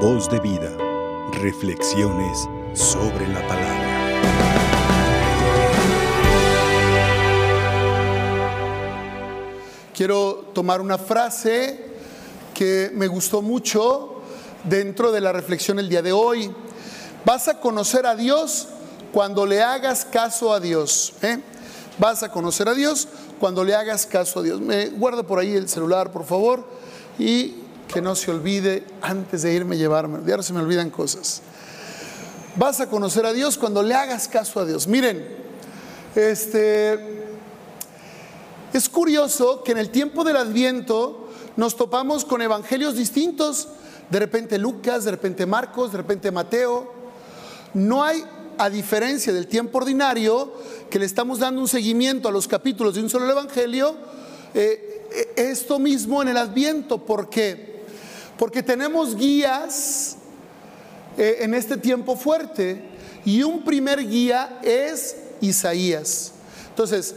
Voz de vida. Reflexiones sobre la palabra. Quiero tomar una frase que me gustó mucho dentro de la reflexión el día de hoy. Vas a conocer a Dios cuando le hagas caso a Dios. ¿eh? Vas a conocer a Dios cuando le hagas caso a Dios. Me guardo por ahí el celular, por favor, y que no se olvide antes de irme llevarme. Ya se me olvidan cosas. Vas a conocer a Dios cuando le hagas caso a Dios. Miren, este es curioso que en el tiempo del Adviento nos topamos con evangelios distintos. De repente Lucas, de repente Marcos, de repente Mateo. No hay, a diferencia del tiempo ordinario, que le estamos dando un seguimiento a los capítulos de un solo evangelio, eh, esto mismo en el Adviento. ¿Por qué? Porque tenemos guías eh, en este tiempo fuerte y un primer guía es Isaías. Entonces,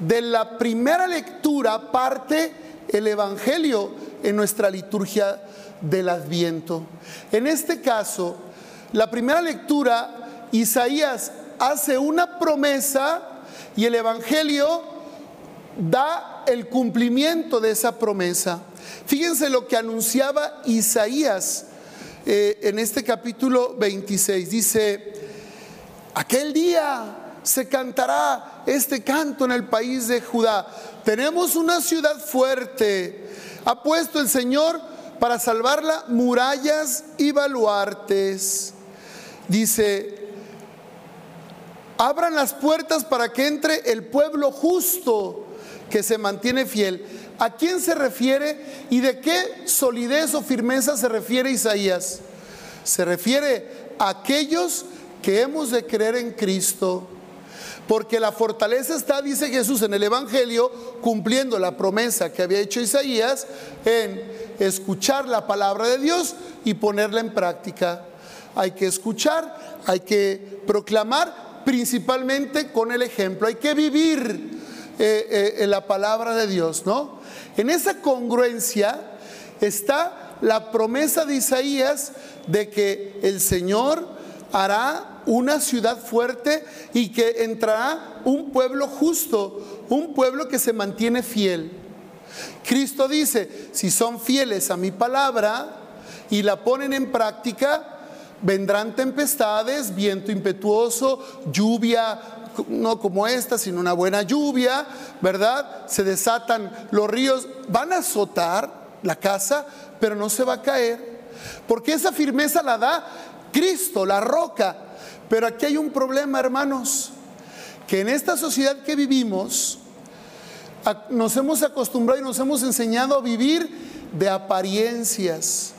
de la primera lectura parte el Evangelio en nuestra liturgia del Adviento. En este caso, la primera lectura, Isaías hace una promesa y el Evangelio da el cumplimiento de esa promesa. Fíjense lo que anunciaba Isaías eh, en este capítulo 26. Dice, aquel día se cantará este canto en el país de Judá. Tenemos una ciudad fuerte. Ha puesto el Señor para salvarla murallas y baluartes. Dice, abran las puertas para que entre el pueblo justo que se mantiene fiel. ¿A quién se refiere y de qué solidez o firmeza se refiere Isaías? Se refiere a aquellos que hemos de creer en Cristo porque la fortaleza está, dice Jesús en el Evangelio, cumpliendo la promesa que había hecho Isaías en escuchar la palabra de Dios y ponerla en práctica. Hay que escuchar, hay que proclamar principalmente con el ejemplo, hay que vivir eh, eh, la palabra de Dios, ¿no? En esa congruencia está la promesa de Isaías de que el Señor hará una ciudad fuerte y que entrará un pueblo justo, un pueblo que se mantiene fiel. Cristo dice, si son fieles a mi palabra y la ponen en práctica, vendrán tempestades, viento impetuoso, lluvia, no como esta, sino una buena lluvia, ¿verdad? Se desatan los ríos, van a azotar la casa, pero no se va a caer, porque esa firmeza la da Cristo, la roca, pero aquí hay un problema, hermanos, que en esta sociedad que vivimos nos hemos acostumbrado y nos hemos enseñado a vivir de apariencias.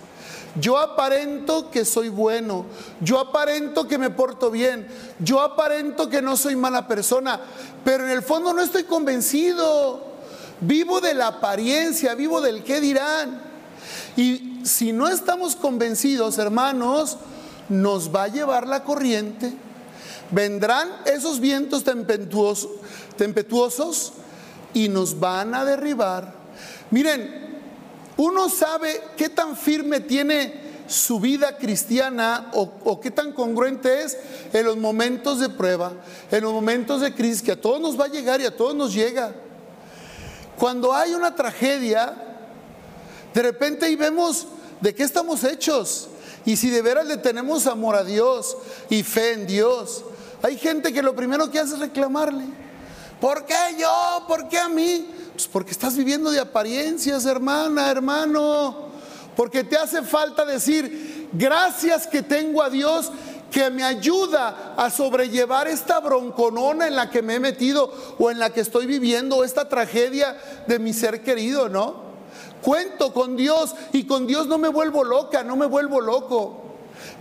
Yo aparento que soy bueno, yo aparento que me porto bien, yo aparento que no soy mala persona, pero en el fondo no estoy convencido. Vivo de la apariencia, vivo del qué dirán. Y si no estamos convencidos, hermanos, nos va a llevar la corriente, vendrán esos vientos tempestuosos, y nos van a derribar. Miren, uno sabe qué tan firme tiene su vida cristiana o, qué tan congruente es en los momentos de prueba, en los momentos de crisis, que a todos nos va a llegar y a todos nos llega. Cuando hay una tragedia, de repente ahí vemos de qué estamos hechos. Y si de veras le tenemos amor a Dios y fe en Dios, hay gente que lo primero que hace es reclamarle. ¿Por qué yo? ¿Por qué a mí? Pues porque estás viviendo de apariencias, hermana, hermano. Porque te hace falta decir, gracias que tengo a Dios que me ayuda a sobrellevar esta bronconona en la que me he metido o en la que estoy viviendo, esta tragedia de mi ser querido, ¿no? Cuento con Dios y con Dios no me vuelvo loca, no me vuelvo loco.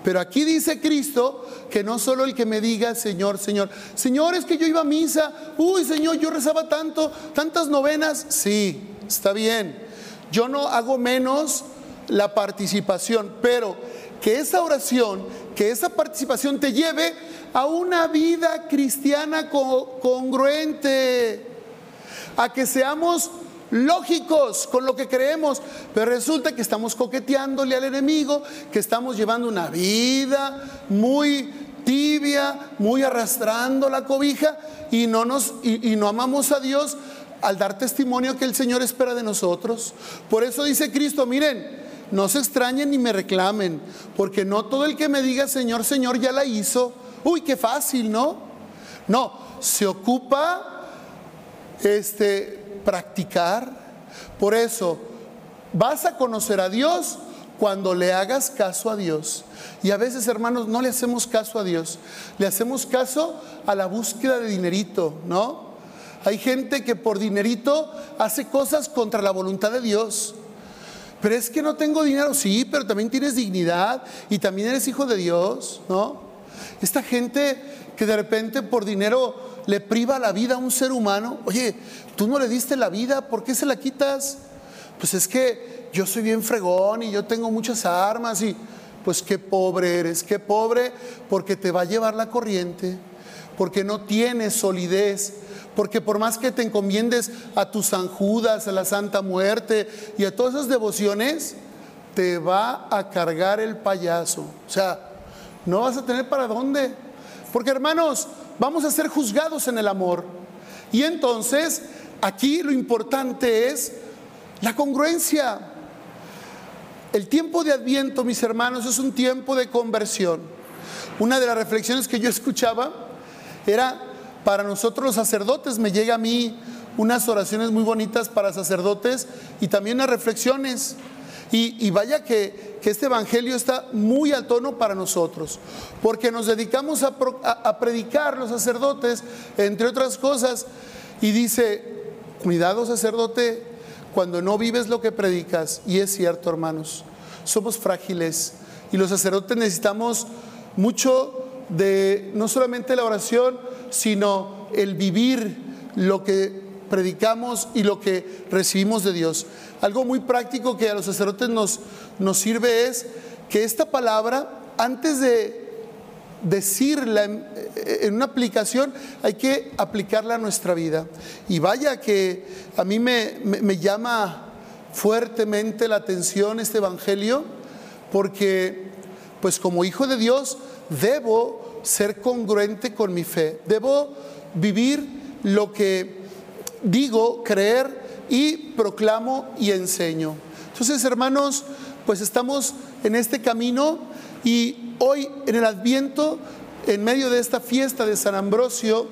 Pero aquí dice Cristo que no solo el que me diga, Señor, Señor, Señor, es que yo iba a misa, uy, Señor, yo rezaba tanto, tantas novenas, sí, está bien. Yo no hago menos la participación, pero que esa oración, que esa participación te lleve a una vida cristiana congruente, a que seamos lógicos con lo que creemos, pero resulta que estamos coqueteándole al enemigo, que estamos llevando una vida muy tibia, muy arrastrando la cobija y no nos y, no amamos a Dios al dar testimonio que el Señor espera de nosotros. Por eso dice Cristo, miren, no se extrañen ni me reclamen, porque no todo el que me diga Señor, Señor ya la hizo. Uy, qué fácil, ¿no? No, se ocupa este practicar. Por eso vas a conocer a Dios cuando le hagas caso a Dios. Y a veces, hermanos, no le hacemos caso a Dios, le hacemos caso a la búsqueda de dinerito, ¿no? Hay gente que por dinerito hace cosas contra la voluntad de Dios. Pero es que no tengo dinero, sí, pero también tienes dignidad y también eres hijo de Dios, ¿no? Esta gente que de repente por dinero le priva la vida a un ser humano, oye, tú no le diste la vida, ¿por qué se la quitas? Pues es que yo soy bien fregón y yo tengo muchas armas y pues qué pobre eres, qué pobre porque te va a llevar la corriente, porque no tienes solidez porque por más que te encomiendes a tus San Judas, a la Santa Muerte y a todas esas devociones, te va a cargar el payaso. O sea, no vas a tener para dónde. Porque hermanos, vamos a ser juzgados en el amor. Y entonces, aquí lo importante es la congruencia. El tiempo de Adviento, mis hermanos, es un tiempo de conversión. Una de las reflexiones que yo escuchaba era para nosotros los sacerdotes. Me llega a mí unas oraciones muy bonitas para sacerdotes y también unas reflexiones. Y, vaya que, este Evangelio está muy al tono para nosotros, porque nos dedicamos a, a predicar los sacerdotes, entre otras cosas, y dice, cuidado sacerdote, cuando no vives lo que predicas, y es cierto hermanos, somos frágiles y los sacerdotes necesitamos mucho de no solamente la oración, sino el vivir lo que predicamos y lo que recibimos de Dios. Algo muy práctico que a los sacerdotes nos, nos sirve es que esta palabra, antes de decirla en, una aplicación, hay que aplicarla a nuestra vida. Y vaya que a mí me, me llama fuertemente la atención este Evangelio, porque pues como hijo de Dios debo ser congruente con mi fe, debo vivir lo que digo, creer y proclamo y enseño. Entonces, hermanos, pues estamos en este camino y hoy en el Adviento, en medio de esta fiesta de San Ambrosio,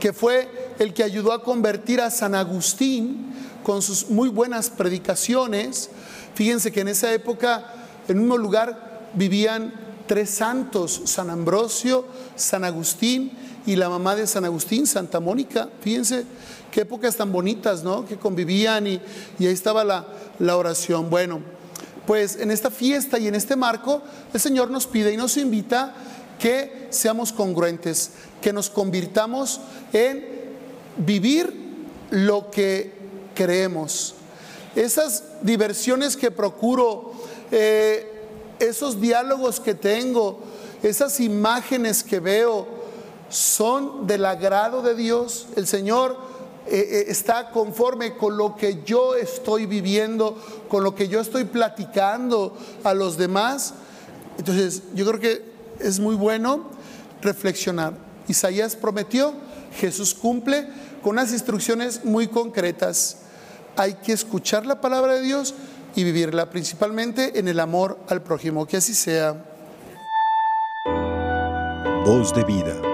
que fue el que ayudó a convertir a San Agustín con sus muy buenas predicaciones, fíjense que en esa época, en un lugar, vivían tres santos, San Ambrosio, San Agustín y la mamá de San Agustín, Santa Mónica. Fíjense qué épocas tan bonitas, ¿no? Que convivían y, ahí estaba la, la oración. Bueno, pues en esta fiesta y en este marco, el Señor nos pide y nos invita que seamos congruentes, que nos convirtamos en vivir lo que creemos. Esas diversiones que procuro, eh, esos diálogos que tengo, esas imágenes que veo, son del agrado de Dios. El Señor eh, eh, está conforme con lo que yo estoy viviendo, con lo que yo estoy platicando a los demás. Entonces, yo creo que es muy bueno reflexionar. Isaías prometió, Jesús cumple con unas instrucciones muy concretas. Hay que escuchar la palabra de Dios y vivirla principalmente en el amor al prójimo. Que así sea. Voz de vida.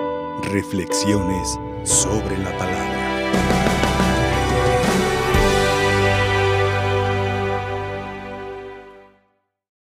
Reflexiones sobre la palabra.